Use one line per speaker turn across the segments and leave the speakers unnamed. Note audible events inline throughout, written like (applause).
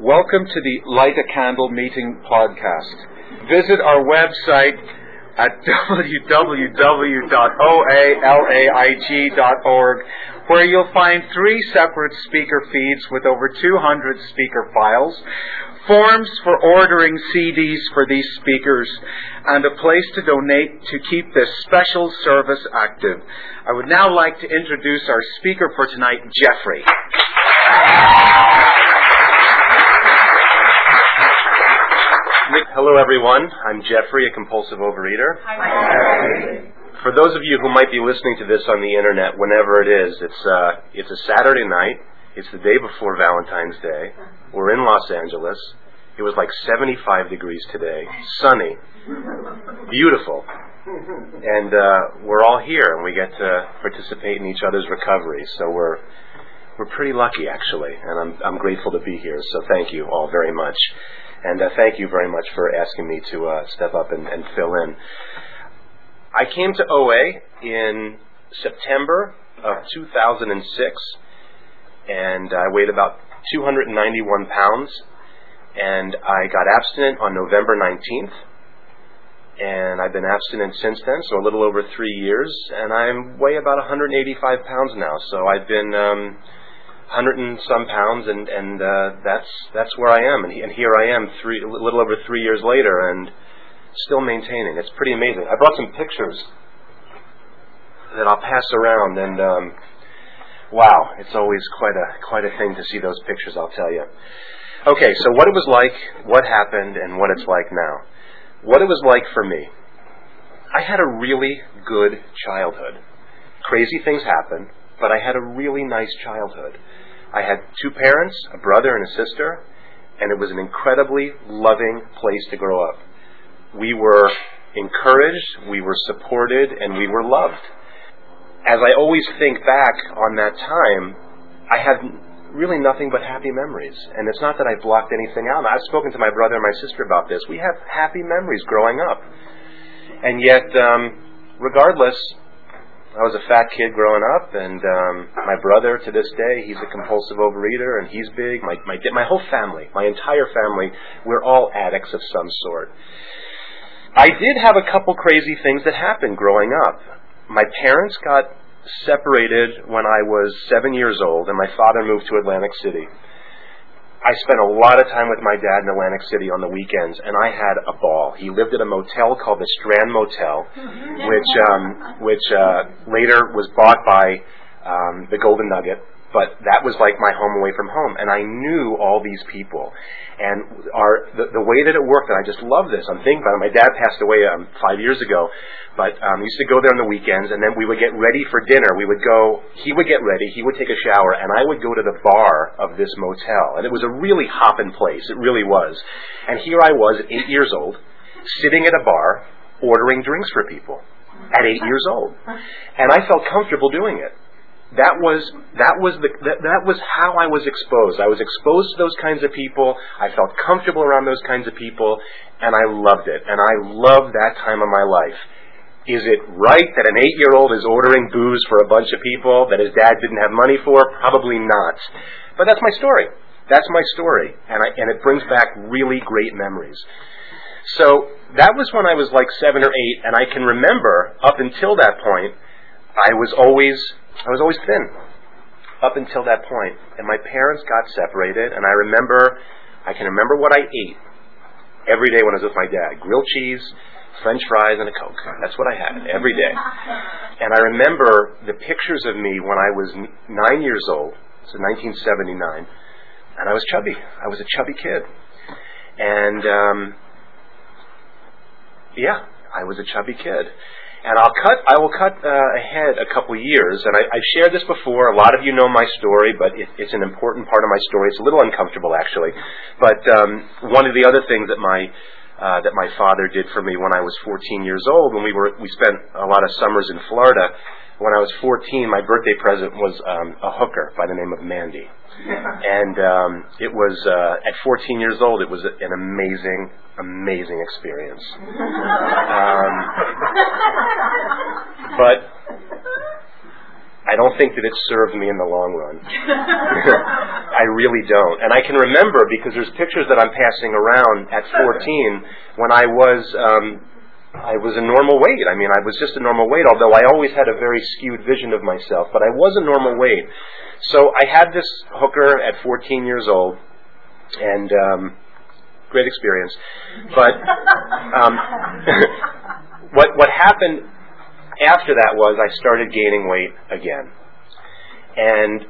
Welcome to the Light a Candle Meeting podcast. Visit our website at (laughs) www.oalaig.org where you'll find three separate speaker feeds with over 200 speaker files, forms for ordering CDs for these speakers, and a place to donate to keep this special service active. I would now like to introduce our speaker for tonight, Jeffrey.
Hello, everyone. I'm Jeffrey, a compulsive overeater.
Hi.
For those of you who might be listening to this on the internet, whenever it is, it's uh, it's a Saturday night. It's the day before Valentine's Day. We're in Los Angeles. It was like 75 degrees today, sunny, beautiful, and uh, we're all here, and we get to participate in each other's recovery. So we're we're pretty lucky, actually, and I'm I'm grateful to be here. So thank you all very much. And uh, thank you very much for asking me to uh, step up and, and, fill in. I came to OA in September of 2006, and I weighed about 291 pounds, and I got abstinent on November 19th, and I've been abstinent since then, so a little over three years, and I weigh about 185 pounds now. So I've been um, hundred and some pounds, and and uh, that's that's where I am, and, and here I am, three a little over three years later, and still maintaining. It's pretty amazing. I brought some pictures that I'll pass around, and um, wow, it's always quite a quite a thing to see those pictures. I'll tell you. Okay, so what it was like, what happened, and what it's like now. What it was like for me. I had a really good childhood. Crazy things happened, but I had a really nice childhood. I had two parents, a brother and a sister, and it was an incredibly loving place to grow up. We were encouraged, we were supported, and we were loved. As I always think back on that time, I had really nothing but happy memories. And it's not that I blocked anything out. I've spoken to my brother and my sister about this. We have happy memories growing up. And yet, um, regardless, I was a fat kid growing up, and um, my brother to this day, he's a compulsive overeater, and he's big. My my my whole family, my entire family, we're all addicts of some sort. I did have a couple crazy things that happened growing up. My parents got separated when I was seven years old, and my father moved to Atlantic City. I spent a lot of time with my dad in Atlantic City on the weekends, and I had a ball. He lived at a motel called the Strand Motel, which um, which uh, later was bought by um, the Golden Nugget but that was like my home away from home and i knew all these people. And our the, the way that it worked and i just love this. I'm thinking about it. My dad passed away um, five years ago but um, used to go there on the weekends and then we would get ready for dinner. We would go he would get ready he would take a shower and i would go to the bar of this motel. And it was a really hopping place. It really was. And here i was at eight years old sitting at a bar ordering drinks for people at eight years old. And i felt comfortable doing it that was that was the that, that was how I was exposed. I was exposed to those kinds of people. I felt comfortable around those kinds of people, and I loved it. And I loved that time of my life. Is it right that an eight-year-old is ordering booze for a bunch of people that his dad didn't have money for? Probably not. But that's my story. That's my story, and I, and it brings back really great memories. So that was when I was like seven or eight, and I can remember up until that point, I was always I was always thin up until that point. And my parents got separated, and I remember, I can remember what I ate every day when I was with my dad grilled cheese, french fries, and a Coke. That's what I had every day. And I remember the pictures of me when I was nine years old, so 1979, and I was chubby. I was a chubby kid. And, um, yeah, I was a chubby kid. And I'll cut. I will cut uh, ahead a couple years, and I, I've shared this before. A lot of you know my story, but it, it's an important part of my story. It's a little uncomfortable, actually. But um, one of the other things that my uh, that my father did for me when I was 14 years old, when we were we spent a lot of summers in Florida. When I was 14, my birthday present was um, a hooker by the name of Mandy, and um, it was uh, at 14 years old. It was an amazing, amazing experience. um, but I don't think that it served me in the long run. (laughs) I really don't. And I can remember because there's pictures that I'm passing around at 14 when I was um, I was a normal weight. I mean, I was just a normal weight, although I always had a very skewed vision of myself, but I was a normal weight. So I had this hooker at 14 years old, and um, great experience. But um, (laughs) what what happened after that was I started gaining weight again, and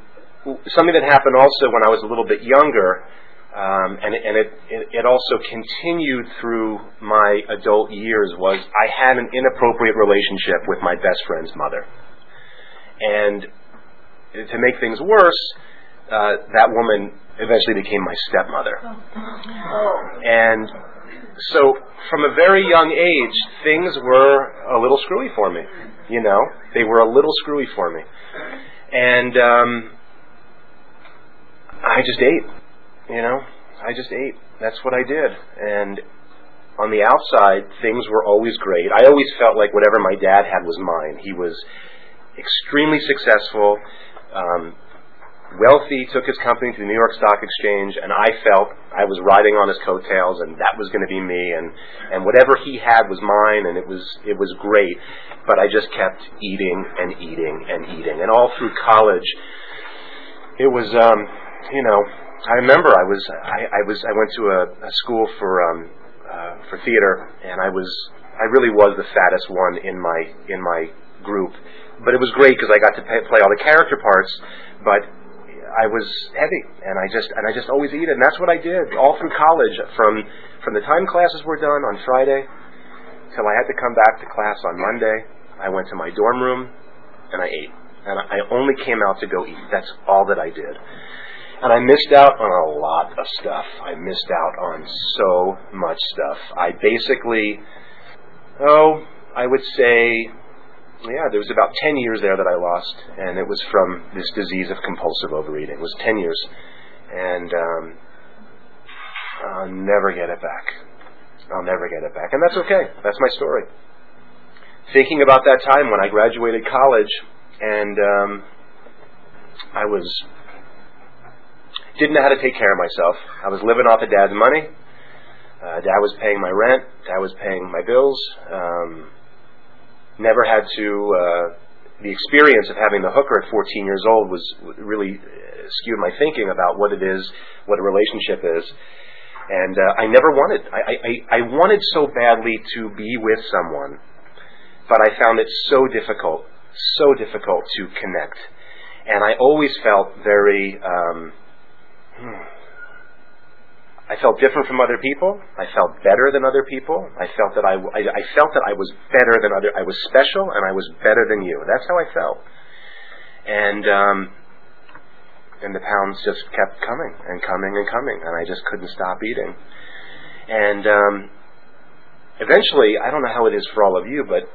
something that happened also when I was a little bit younger. Um, and and it, it, it also continued through my adult years was I had an inappropriate relationship with my best friend's mother, and to make things worse, uh, that woman eventually became my stepmother. And so, from a very young age, things were a little screwy for me. You know, they were a little screwy for me, and um, I just ate. You know, I just ate. That's what I did, and on the outside, things were always great. I always felt like whatever my dad had was mine. He was extremely successful um, wealthy, took his company to the New York Stock Exchange, and I felt I was riding on his coattails, and that was going to be me, and and whatever he had was mine, and it was it was great. But I just kept eating and eating and eating, and all through college, it was um, you know I remember I was I, I was I went to a, a school for um, uh, for theater, and I was I really was the fattest one in my in my group but it was great because I got to pay, play all the character parts. But I was heavy, and I just and I just always eat it, and that's what I did all through college. From from the time classes were done on Friday till I had to come back to class on Monday, I went to my dorm room and I ate, and I only came out to go eat. That's all that I did. And I missed out on a lot of stuff. I missed out on so much stuff. I basically, oh, I would say yeah, there was about 10 years there that I lost, and it was from this disease of compulsive overeating. It was 10 years. And um, I'll never get it back. I'll never get it back. And that's okay. That's my story. Thinking about that time when I graduated college and um, I was didn't know how to take care of myself. I was living off of dad's money. Uh, dad was paying my rent. Dad was paying my bills. Um, never had to. Uh, the experience of having the hooker at 14 years old was really uh, skewed my thinking about what it is, what a relationship is, and uh, I never wanted. I, I I wanted so badly to be with someone, but I found it so difficult, so difficult to connect, and I always felt very. Um, I felt different from other people. I felt better than other people. I felt that I, I, I, felt that I was better than other. I was special and I was better than you. That's how I felt. And um, and the pounds just kept coming and coming and coming, and I just couldn't stop eating. And um, eventually, I don't know how it is for all of you, but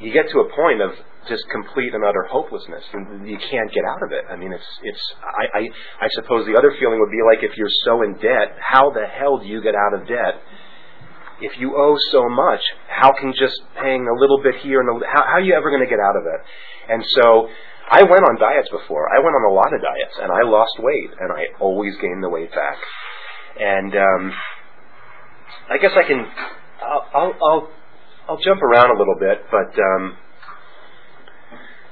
you get to a point of just complete and utter hopelessness, and you can't get out of it. I mean, it's it's. I, I I suppose the other feeling would be like if you're so in debt, how the hell do you get out of debt? If you owe so much, how can just paying a little bit here and a, how how are you ever going to get out of it? And so, I went on diets before. I went on a lot of diets, and I lost weight, and I always gained the weight back. And um, I guess I can. I'll, I'll, I'll I'll jump around a little bit, but um,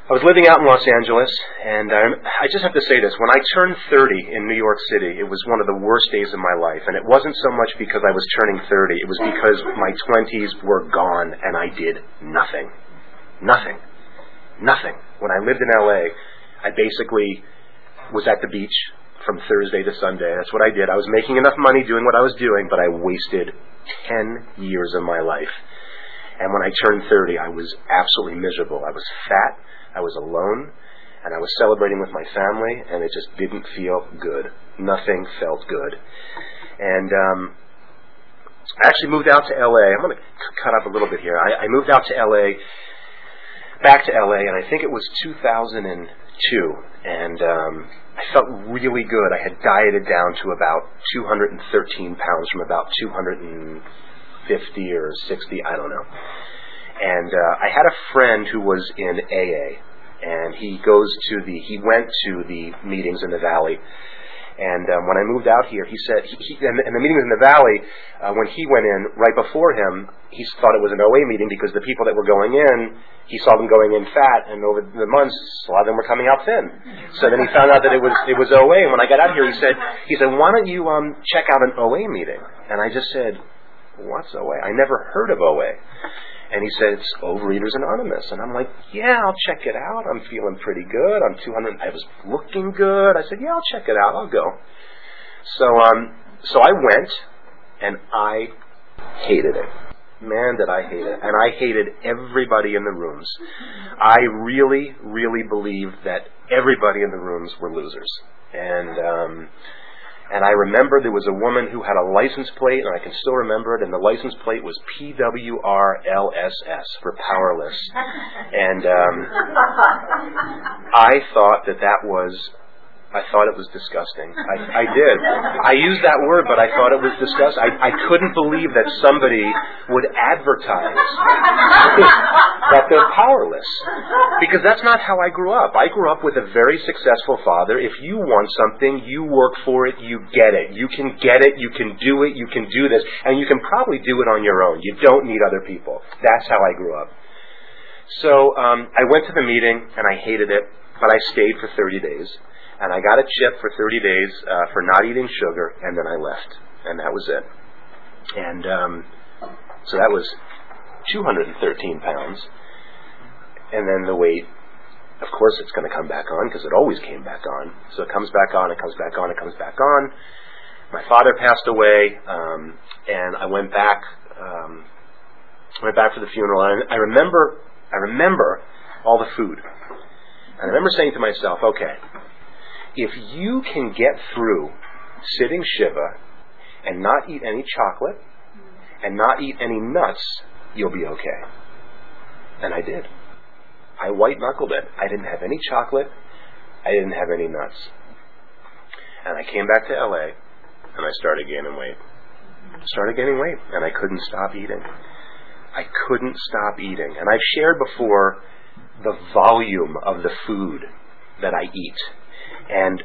I was living out in Los Angeles, and I, I just have to say this: when I turned 30 in New York City, it was one of the worst days of my life, and it wasn't so much because I was turning 30; it was because my 20s were gone, and I did nothing, nothing, nothing. When I lived in LA, I basically was at the beach from Thursday to Sunday. That's what I did. I was making enough money doing what I was doing, but I wasted 10 years of my life. And when I turned 30, I was absolutely miserable. I was fat, I was alone, and I was celebrating with my family, and it just didn't feel good. Nothing felt good. And um, I actually moved out to LA. I'm going to cut up a little bit here. I, I moved out to LA, back to LA, and I think it was 2002. And um, I felt really good. I had dieted down to about 213 pounds from about 200. 50 or 60, I don't know. And uh, I had a friend who was in AA, and he goes to the he went to the meetings in the valley. And um, when I moved out here, he said, he, he, and, and the meetings in the valley, uh, when he went in, right before him, he thought it was an OA meeting because the people that were going in, he saw them going in fat, and over the months, a lot of them were coming out thin. So then he found out that it was it was OA. And when I got out here, he said, he said, why don't you um, check out an OA meeting? And I just said, what's OA? I never heard of OA. And he said, it's Overeaters Anonymous. And I'm like, yeah, I'll check it out. I'm feeling pretty good. I'm 200. I was looking good. I said, yeah, I'll check it out. I'll go. So, um, so I went, and I hated it. Man, did I hate it. And I hated everybody in the rooms. I really, really believed that everybody in the rooms were losers. And, um, and I remember there was a woman who had a license plate, and I can still remember it, and the license plate was PWRLSS for powerless. (laughs) And um, I thought that that was I thought it was disgusting. I, I did. I used that word, but I thought it was disgusting. I, I couldn't believe that somebody would advertise that they're powerless. Because that's not how I grew up. I grew up with a very successful father. If you want something, you work for it, you get it. You can get it, you can do it, you can do this, and you can probably do it on your own. You don't need other people. That's how I grew up. So um, I went to the meeting, and I hated it, but I stayed for 30 days and I got a chip for 30 days uh, for not eating sugar, and then I left, and that was it. And um, so that was 213 pounds, and then the weight. Of course, it's going to come back on because it always came back on. So it comes back on, it comes back on, it comes back on. My father passed away, um, and I went back. Um, went back for the funeral, and I remember, I remember all the food. And I remember saying to myself, okay, if you can get through sitting Shiva and not eat any chocolate and not eat any nuts, you'll be okay. And I did. I white knuckled it. I didn't have any chocolate. I didn't have any nuts. And I came back to LA and I started gaining weight. Started gaining weight and I couldn't stop eating. I couldn't stop eating. And I've shared before the volume of the food that I eat and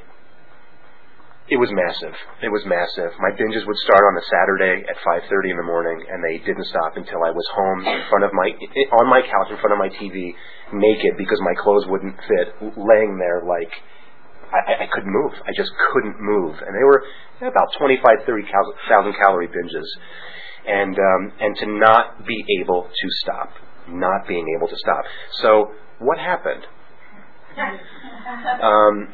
it was massive. It was massive. My binges would start on a Saturday at 5:30 in the morning, and they didn't stop until I was home in front of my on my couch in front of my TV, naked because my clothes wouldn't fit, laying there like I, I couldn't move. I just couldn't move, and they were about 25, 30 thousand calorie binges, and um, and to not be able to stop, not being able to stop. So what happened? (laughs) Um,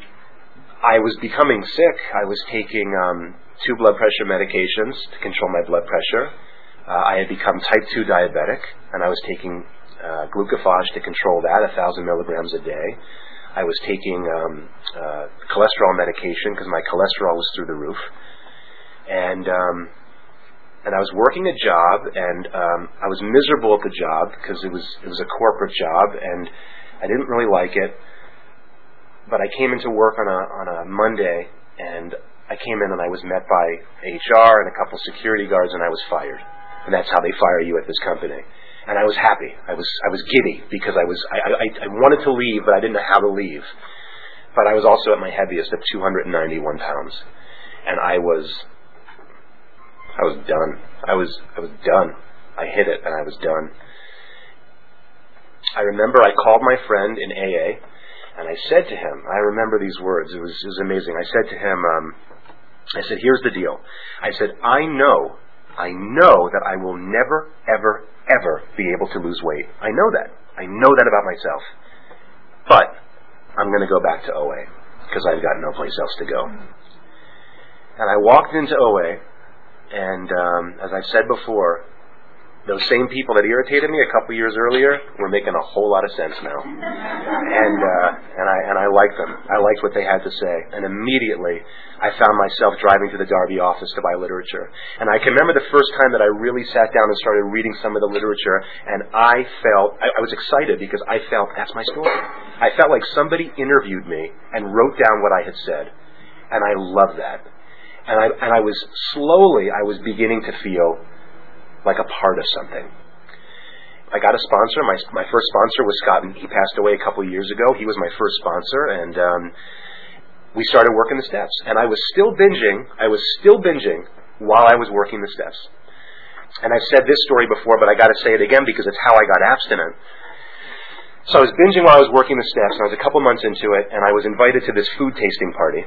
I was becoming sick. I was taking um, two blood pressure medications to control my blood pressure. Uh, I had become type 2 diabetic, and I was taking uh, glucophage to control that, a thousand milligrams a day. I was taking um, uh, cholesterol medication because my cholesterol was through the roof, and um, and I was working a job, and um, I was miserable at the job because it was it was a corporate job, and I didn't really like it but I came into work on a on a Monday, and I came in and I was met by HR and a couple security guards, and I was fired. And that's how they fire you at this company. And I was happy. I was I was giddy because I was I, I, I wanted to leave, but I didn't know how to leave. But I was also at my heaviest of 291 pounds, and I was I was done. I was I was done. I hit it, and I was done. I remember I called my friend in AA and I said to him, I remember these words. It was, it was amazing. I said to him, um, I said, here's the deal. I said, I know, I know that I will never, ever, ever be able to lose weight. I know that. I know that about myself. But I'm going to go back to OA because I've got no place else to go. And I walked into OA, and um, as I've said before, those same people that irritated me a couple years earlier were making a whole lot of sense now, and uh, and I and I liked them. I liked what they had to say, and immediately I found myself driving to the Darby office to buy literature. And I can remember the first time that I really sat down and started reading some of the literature, and I felt I, I was excited because I felt that's my story. I felt like somebody interviewed me and wrote down what I had said, and I love that. And I and I was slowly I was beginning to feel like a part of something. I got a sponsor. My my first sponsor was Scott, he passed away a couple of years ago. He was my first sponsor, and um, we started working the steps. And I was still binging. I was still binging while I was working the steps. And I've said this story before, but I got to say it again because it's how I got abstinent. So I was binging while I was working the steps, and I was a couple months into it, and I was invited to this food tasting party.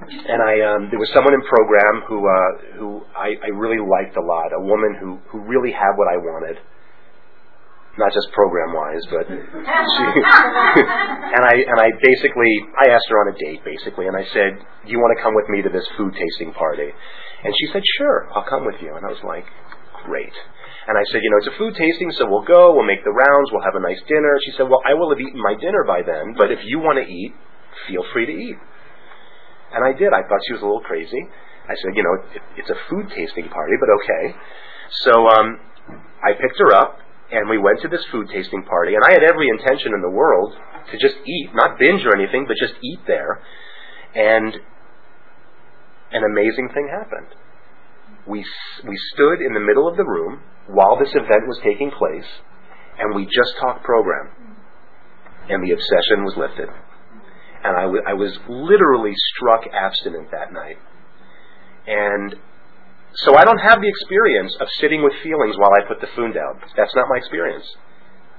And I, um, there was someone in program who, uh, who I, I really liked a lot, a woman who, who really had what I wanted not just program wise, but she, (laughs) and I and I basically I asked her on a date basically, and I said, "Do you want to come with me to this food tasting party?" And she said, "Sure, I'll come with you." And I was like, "Great." And I said, "You know, it's a food tasting, so we'll go, we'll make the rounds, we'll have a nice dinner." She said, "Well, I will have eaten my dinner by then, but if you want to eat, feel free to eat." And I did. I thought she was a little crazy. I said, "You know, it, it's a food tasting party, but okay." So um, I picked her up and we went to this food tasting party, and I had every intention in the world to just eat, not binge or anything, but just eat there. And an amazing thing happened. We, we stood in the middle of the room while this event was taking place, and we just talked program. And the obsession was lifted. And I, w- I was literally struck abstinent that night. And so I don't have the experience of sitting with feelings while I put the food down. That's not my experience.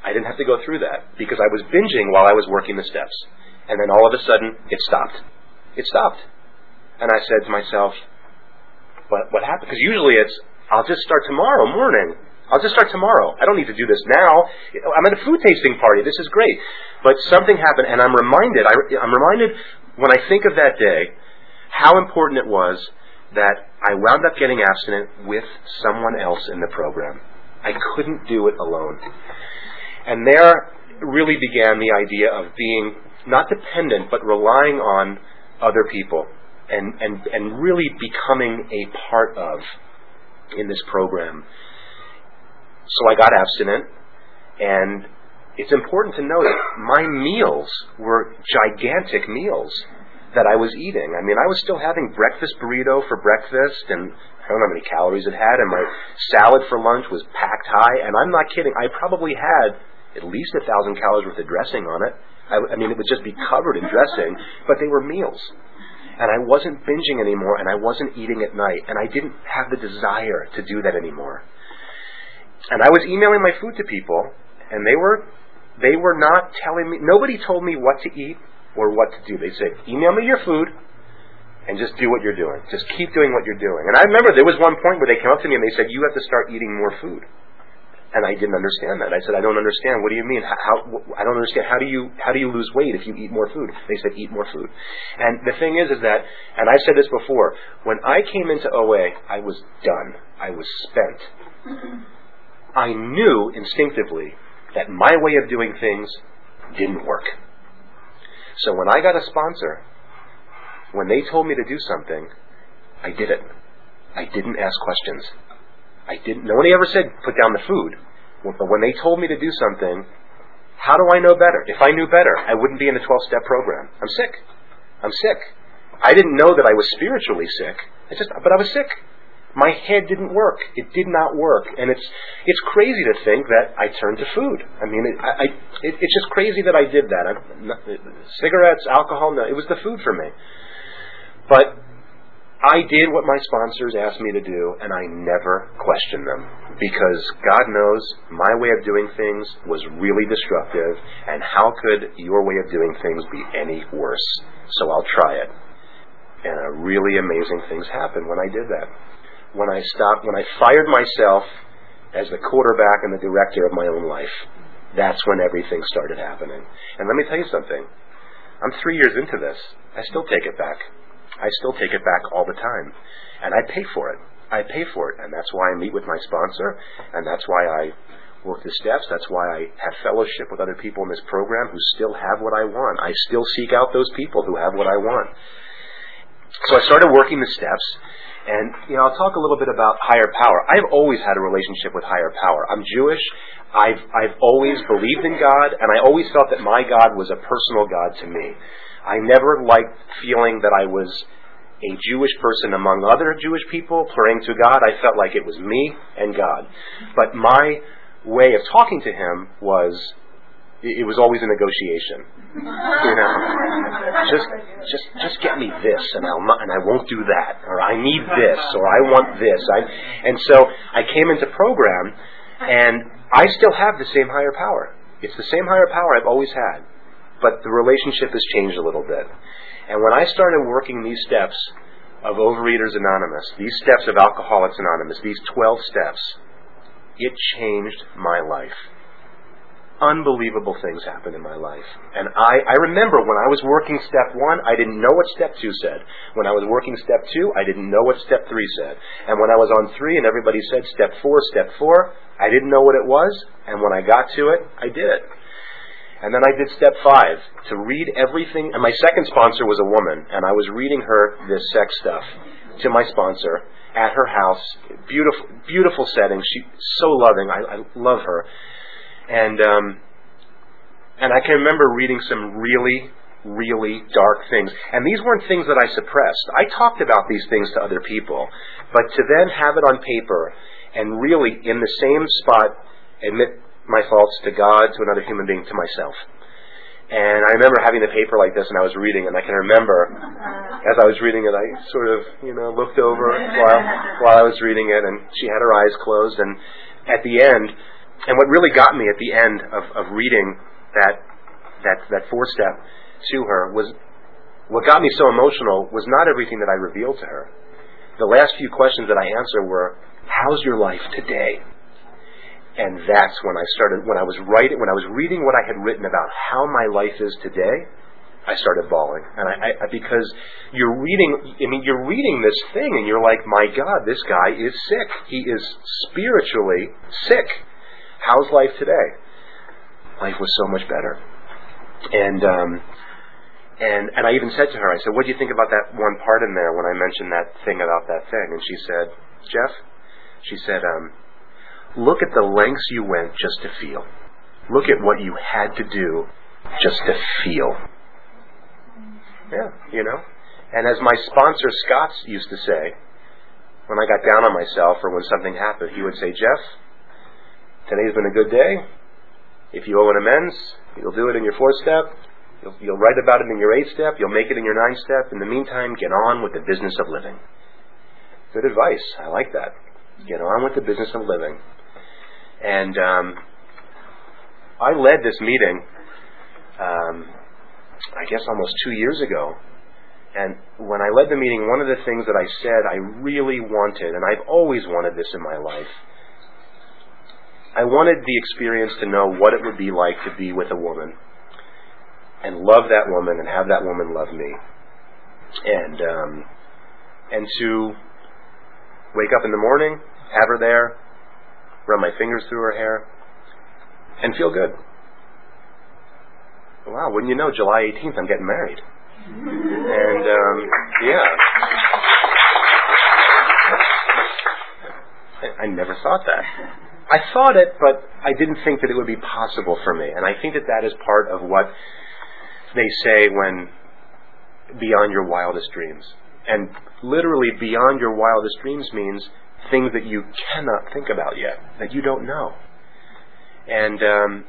I didn't have to go through that because I was binging while I was working the steps. And then all of a sudden, it stopped. It stopped. And I said to myself, what, what happened? Because usually it's, I'll just start tomorrow morning. I'll just start tomorrow. I don't need to do this now. I'm at a food tasting party. This is great. But something happened, and I'm reminded, I, I'm reminded when I think of that day, how important it was that I wound up getting abstinent with someone else in the program. I couldn't do it alone. And there really began the idea of being not dependent, but relying on other people and, and, and really becoming a part of in this program. So I got abstinent, and it's important to know that my meals were gigantic meals that I was eating. I mean, I was still having breakfast burrito for breakfast, and I don't know how many calories it had, and my salad for lunch was packed high. And I'm not kidding. I probably had at least a thousand calories worth of dressing on it. I, I mean, it would just be covered in dressing, but they were meals. And I wasn't binging anymore, and I wasn't eating at night, and I didn't have the desire to do that anymore. And I was emailing my food to people, and they were they were not telling me. Nobody told me what to eat or what to do. They said, email me your food and just do what you're doing. Just keep doing what you're doing. And I remember there was one point where they came up to me and they said, you have to start eating more food. And I didn't understand that. I said, I don't understand. What do you mean? How, how, I don't understand. How do you how do you lose weight if you eat more food? They said, eat more food. And the thing is, is that, and I've said this before, when I came into OA, I was done. I was spent. I knew instinctively that my way of doing things didn't work. So when I got a sponsor, when they told me to do something, I did it. I didn't ask questions. I didn't. Nobody ever said put down the food. But when they told me to do something, how do I know better? If I knew better, I wouldn't be in the 12 step program. I'm sick. I'm sick. I didn't know that I was spiritually sick. I just, but I was sick my head didn't work. It did not work, and it's it's crazy to think that I turned to food. I mean, it, I, it, it's just crazy that I did that. I, not, cigarettes, alcohol, no, it was the food for me. But I did what my sponsors asked me to do, and I never questioned them because God knows my way of doing things was really destructive, and how could your way of doing things be any worse? So I'll try it. And really amazing things happened when I did that when I stopped, when I fired myself as the quarterback and the director of my own life. That's when everything started happening. And let me tell you something. I'm three years into this. I still take it back. I still take it back all the time. And I pay for it. I pay for it. And that's why I meet with my sponsor. And that's why I work the steps. That's why I have fellowship with other people in this program who still have what I want. I still seek out those people who have what I want. So I started working the steps. And you know, I'll talk a little bit about higher power. I've always had a relationship with higher power. I'm Jewish. I've I've always believed in God, and I always felt that my God was a personal God to me. I never liked feeling that I was a Jewish person among other Jewish people praying to God. I felt like it was me and God. But my way of talking to him was it was always a negotiation. You know, just just just get me this, and I'll not, and I won't do that, or I need this, or I want this. I, and so I came into program, and I still have the same higher power. It's the same higher power I've always had, but the relationship has changed a little bit. And when I started working these steps of Overeaters Anonymous, these steps of Alcoholics Anonymous, these 12 steps, it changed my life unbelievable things happened in my life. And I, I remember when I was working step one, I didn't know what step two said. When I was working step two, I didn't know what step three said. And when I was on three and everybody said step four, step four, I didn't know what it was. And when I got to it, I did it. And then I did step five to read everything. And my second sponsor was a woman, and I was reading her this sex stuff to my sponsor at her house. Beautiful, beautiful setting. She's so loving. I, I love her and um, and I can remember reading some really really dark things. And these weren't things that I suppressed. I talked about these things to other people, but to then have it on paper and really in the same spot admit my faults to God, to another human being, to myself. And I remember having the paper like this and I was reading and I can remember as I was reading it I sort of, you know, looked over while while I was reading it and she had her eyes closed and at the end and what really got me at the end of, of reading that, that, that four step to her was what got me so emotional was not everything that I revealed to her. The last few questions that I answered were, How's your life today? And that's when I started, when I was writing, when I was reading what I had written about how my life is today, I started bawling. And I, I, because you're reading, I mean, you're reading this thing and you're like, my God, this guy is sick. He is spiritually sick. How's life today? Life was so much better. And um, and and I even said to her, I said, "What do you think about that one part in there when I mentioned that thing about that thing?" And she said, "Jeff," she said, um, "Look at the lengths you went just to feel. Look at what you had to do just to feel." Yeah, you know. And as my sponsor Scott used to say, when I got down on myself or when something happened, he would say, "Jeff." Today's been a good day. If you owe an amends, you'll do it in your fourth step. You'll, you'll write about it in your eighth step. You'll make it in your ninth step. In the meantime, get on with the business of living. Good advice. I like that. Get on with the business of living. And um, I led this meeting, um, I guess almost two years ago. And when I led the meeting, one of the things that I said I really wanted, and I've always wanted this in my life, I wanted the experience to know what it would be like to be with a woman and love that woman and have that woman love me. And um, and to wake up in the morning, have her there, run my fingers through her hair, and feel good. Wow, wouldn't you know, July 18th, I'm getting married. and um, yeah. I never thought that. I thought it, but I didn't think that it would be possible for me. And I think that that is part of what they say when beyond your wildest dreams. And literally, beyond your wildest dreams means things that you cannot think about yet, that you don't know. And um,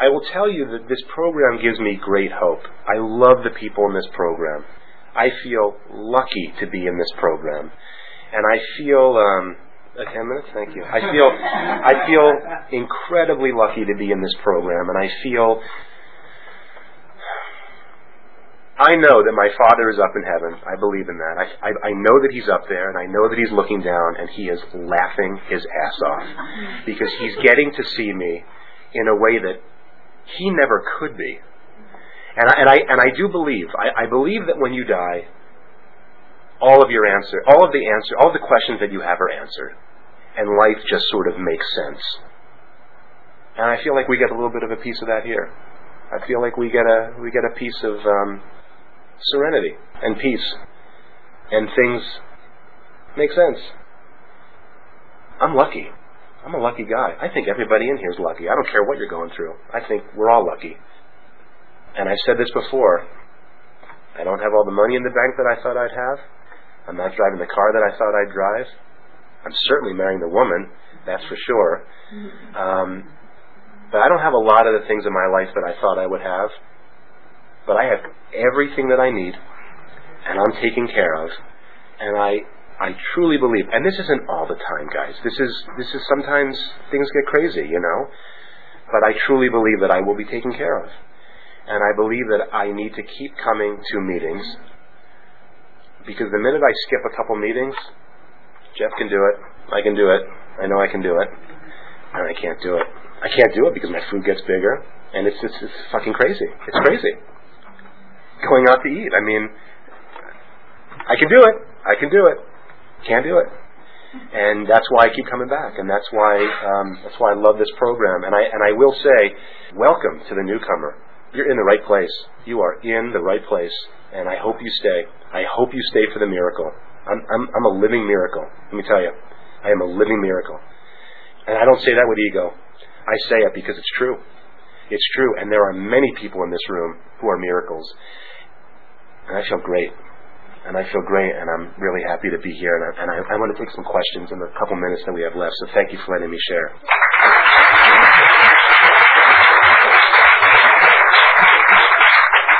I will tell you that this program gives me great hope. I love the people in this program. I feel lucky to be in this program. And I feel um, uh, ten minutes, thank you. I feel I feel incredibly lucky to be in this program, and I feel I know that my Father is up in heaven. I believe in that. I, I, I know that He's up there, and I know that He's looking down, and He is laughing His ass off because He's getting to see me in a way that He never could be. And I, and I, and I do believe, I, I believe that when you die, all of your answer, all of the answer, all of the questions that you have are answered and life just sort of makes sense. And I feel like we get a little bit of a piece of that here. I feel like we get a we get a piece of um, serenity and peace, and things make sense. I'm lucky. I'm a lucky guy. I think everybody in here is lucky. I don't care what you're going through. I think we're all lucky. And I've said this before. I don't have all the money in the bank that I thought I'd have. I'm not driving the car that I thought I'd drive. I'm certainly marrying the woman that's for sure. Um, but I don't have a lot of the things in my life that I thought I would have. But I have everything that I need, and I'm taken care of. And I, I truly believe, and this isn't all the time, guys. This is, this is sometimes things get crazy, you know. But I truly believe that I will be taken care of. And I believe that I need to keep coming to meetings because the minute I skip a couple meetings, Jeff can do it, I can do it, I know I can do it, and I can't do it. I can't do it because my food gets bigger, and it's just it's fucking crazy. It's crazy. Going out to eat. I mean, I can do it. I can do it. Can't do it. And that's why I keep coming back, and that's why um, that's why I love this program. And I and I will say, welcome to the newcomer. You're in the right place. You are in the right place, and I hope you stay. I hope you stay for the miracle. I'm I'm, I'm a living miracle. Let me tell you, I am a living miracle. And I don't say that with ego. I say it because it's true. It's true, and there are many people in this room who are miracles. And I feel great. And I feel great, and I'm really happy to be here. And I, and I, I want to take some questions in the couple minutes that we have left. So thank you for letting me share.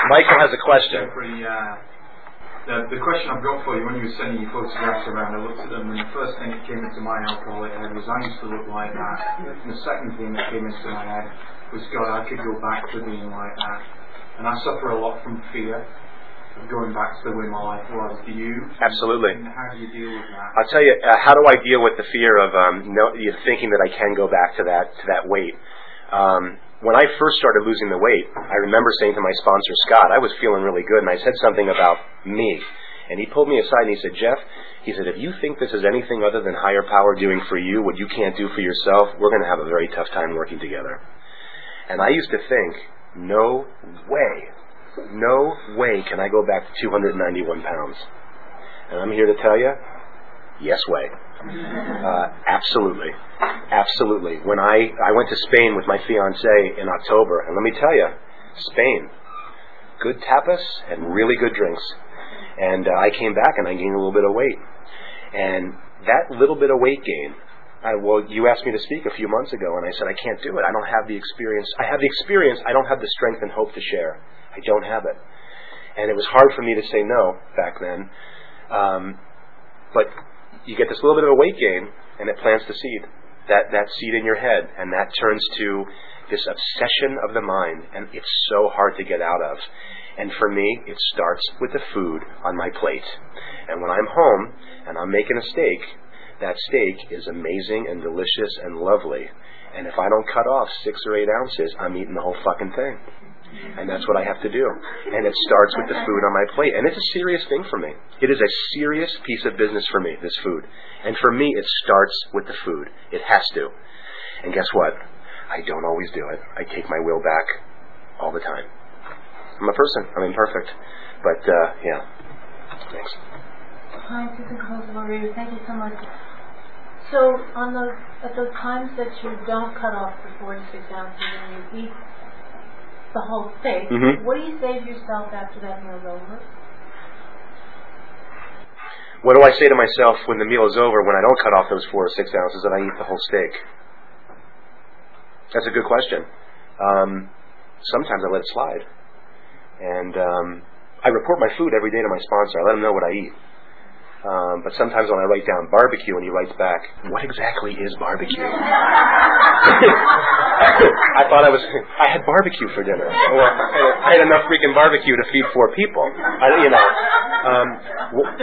Michael has a question.
Jeffrey, uh, the, the question I've got for you, when you were sending your photographs around, I looked at them, and the first thing that came into my alcoholic head was I used to look like that. And the second thing that came into my head was, God, I could go back to being like that. And I suffer a lot from fear of going back to the way my life was. Do you?
Absolutely.
And how do you deal with that?
I'll tell you, uh, how do I deal with the fear of um, no, you thinking that I can go back to that to that weight? Um, when I first started losing the weight, I remember saying to my sponsor Scott, I was feeling really good, and I said something about me, and he pulled me aside and he said, Jeff, he said, if you think this is anything other than higher power doing for you what you can't do for yourself, we're going to have a very tough time working together. And I used to think, no way, no way can I go back to 291 pounds. And I'm here to tell you, yes way. Uh, absolutely, absolutely. When I I went to Spain with my fiance in October, and let me tell you, Spain, good tapas and really good drinks. And uh, I came back and I gained a little bit of weight, and that little bit of weight gain. I, well, you asked me to speak a few months ago, and I said I can't do it. I don't have the experience. I have the experience. I don't have the strength and hope to share. I don't have it, and it was hard for me to say no back then. Um, but you get this little bit of a weight gain, and it plants the seed. That that seed in your head, and that turns to this obsession of the mind, and it's so hard to get out of. And for me, it starts with the food on my plate. And when I'm home and I'm making a steak, that steak is amazing and delicious and lovely. And if I don't cut off six or eight ounces, I'm eating the whole fucking thing. And that's what I have to do. And it starts with the food on my plate. And it's a serious thing for me. It is a serious piece of business for me, this food. And for me, it starts with the food. It has to. And guess what? I don't always do it. I take my will back all the time. I'm a person. I'm imperfect. But, uh, yeah. Thanks.
Hi, Susan Kosovo Thank you so much. So, on those at those times that you don't cut off the four to six ounces and you eat the whole steak,
Mhm.
what do you say to yourself after that meal's over?
What do I say to myself when the meal is over, when I don't cut off those four or six ounces, and I eat the whole steak? That's a good question. Um, sometimes I let it slide. And um, I report my food every day to my sponsor. I let him know what I eat. Um, but sometimes when I write down barbecue and he writes back, what exactly is barbecue? (laughs) I thought I was, I had barbecue for dinner. Or I had enough freaking barbecue to feed four people. I, you know, um, wh-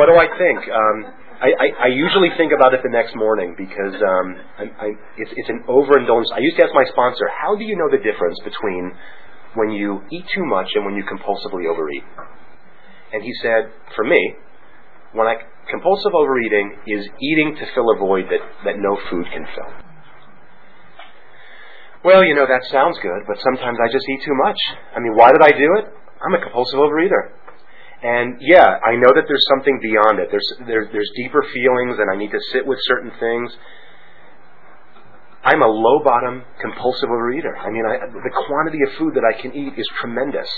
what do I think? Um, I, I, I usually think about it the next morning because um, I, I, it's, it's an overindulgence. I used to ask my sponsor, how do you know the difference between when you eat too much and when you compulsively overeat? And he said, for me, when I compulsive overeating is eating to fill a void that, that no food can fill. Well, you know, that sounds good, but sometimes I just eat too much. I mean, why did I do it? I'm a compulsive overeater. And yeah, I know that there's something beyond it. There's, there, there's deeper feelings, and I need to sit with certain things. I'm a low bottom compulsive overeater. I mean, I, the quantity of food that I can eat is tremendous.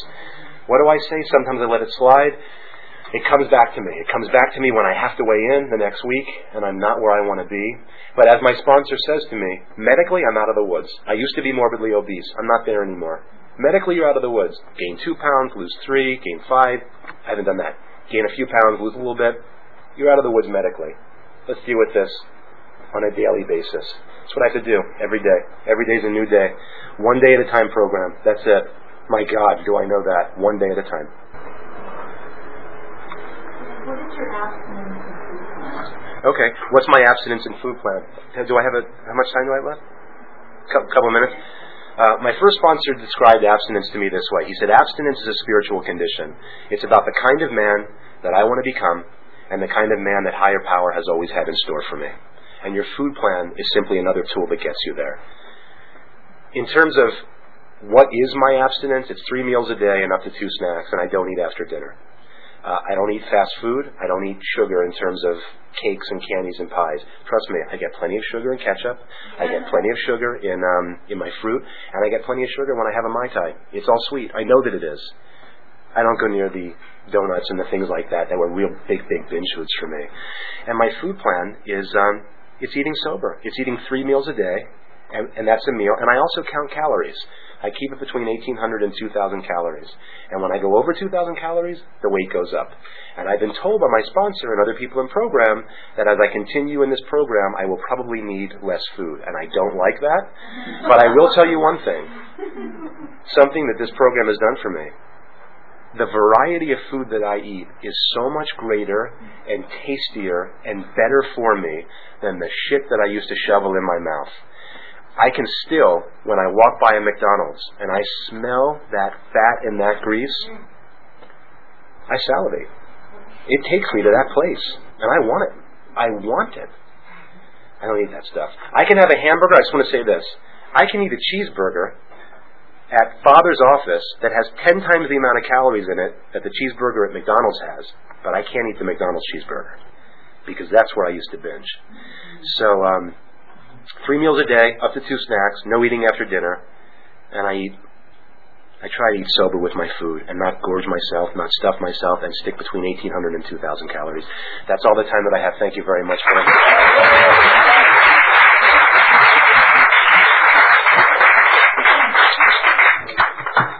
What do I say? Sometimes I let it slide. It comes back to me. It comes back to me when I have to weigh in the next week and I'm not where I want to be. But as my sponsor says to me, medically I'm out of the woods. I used to be morbidly obese. I'm not there anymore. Medically you're out of the woods. Gain two pounds, lose three, gain five. I haven't done that. Gain a few pounds, lose a little bit. You're out of the woods medically. Let's deal with this on a daily basis. That's what I have to do every day. Every day is a new day. One day at a time program. That's it. My God, do I know that? One day at a time. Okay. What's my abstinence and food plan? Do I have a how much time do I have left? Couple, couple of minutes. Uh, my first sponsor described abstinence to me this way. He said, Abstinence is a spiritual condition. It's about the kind of man that I want to become and the kind of man that higher power has always had in store for me. And your food plan is simply another tool that gets you there. In terms of what is my abstinence, it's three meals a day and up to two snacks, and I don't eat after dinner. Uh, I don't eat fast food. I don't eat sugar in terms of cakes and candies and pies. Trust me, I get plenty of sugar in ketchup. I get plenty of sugar in um, in my fruit, and I get plenty of sugar when I have a mai tai. It's all sweet. I know that it is. I don't go near the donuts and the things like that that were real big, big binge foods for me. And my food plan is um, it's eating sober. It's eating three meals a day, and, and that's a meal. And I also count calories. I keep it between 1,800 and 2,000 calories. And when I go over 2,000 calories, the weight goes up. And I've been told by my sponsor and other people in program that as I continue in this program, I will probably need less food. And I don't like that. But I will tell you one thing. Something that this program has done for me. The variety of food that I eat is so much greater and tastier and better for me than the shit that I used to shovel in my mouth. I can still, when I walk by a McDonald's and I smell that fat and that grease, I salivate. It takes me to that place, and I want it. I want it. I don't eat that stuff. I can have a hamburger. I just want to say this. I can eat a cheeseburger at Father's office that has ten times the amount of calories in it that the cheeseburger at McDonald's has, but I can't eat the McDonald's cheeseburger because that's where I used to binge. So, um, three meals a day, up to two snacks, no eating after dinner, and I eat. I try to eat sober with my food and not gorge myself, not stuff myself, and stick between 1,800 and 2,000 calories. That's all the time that I have. Thank you very much for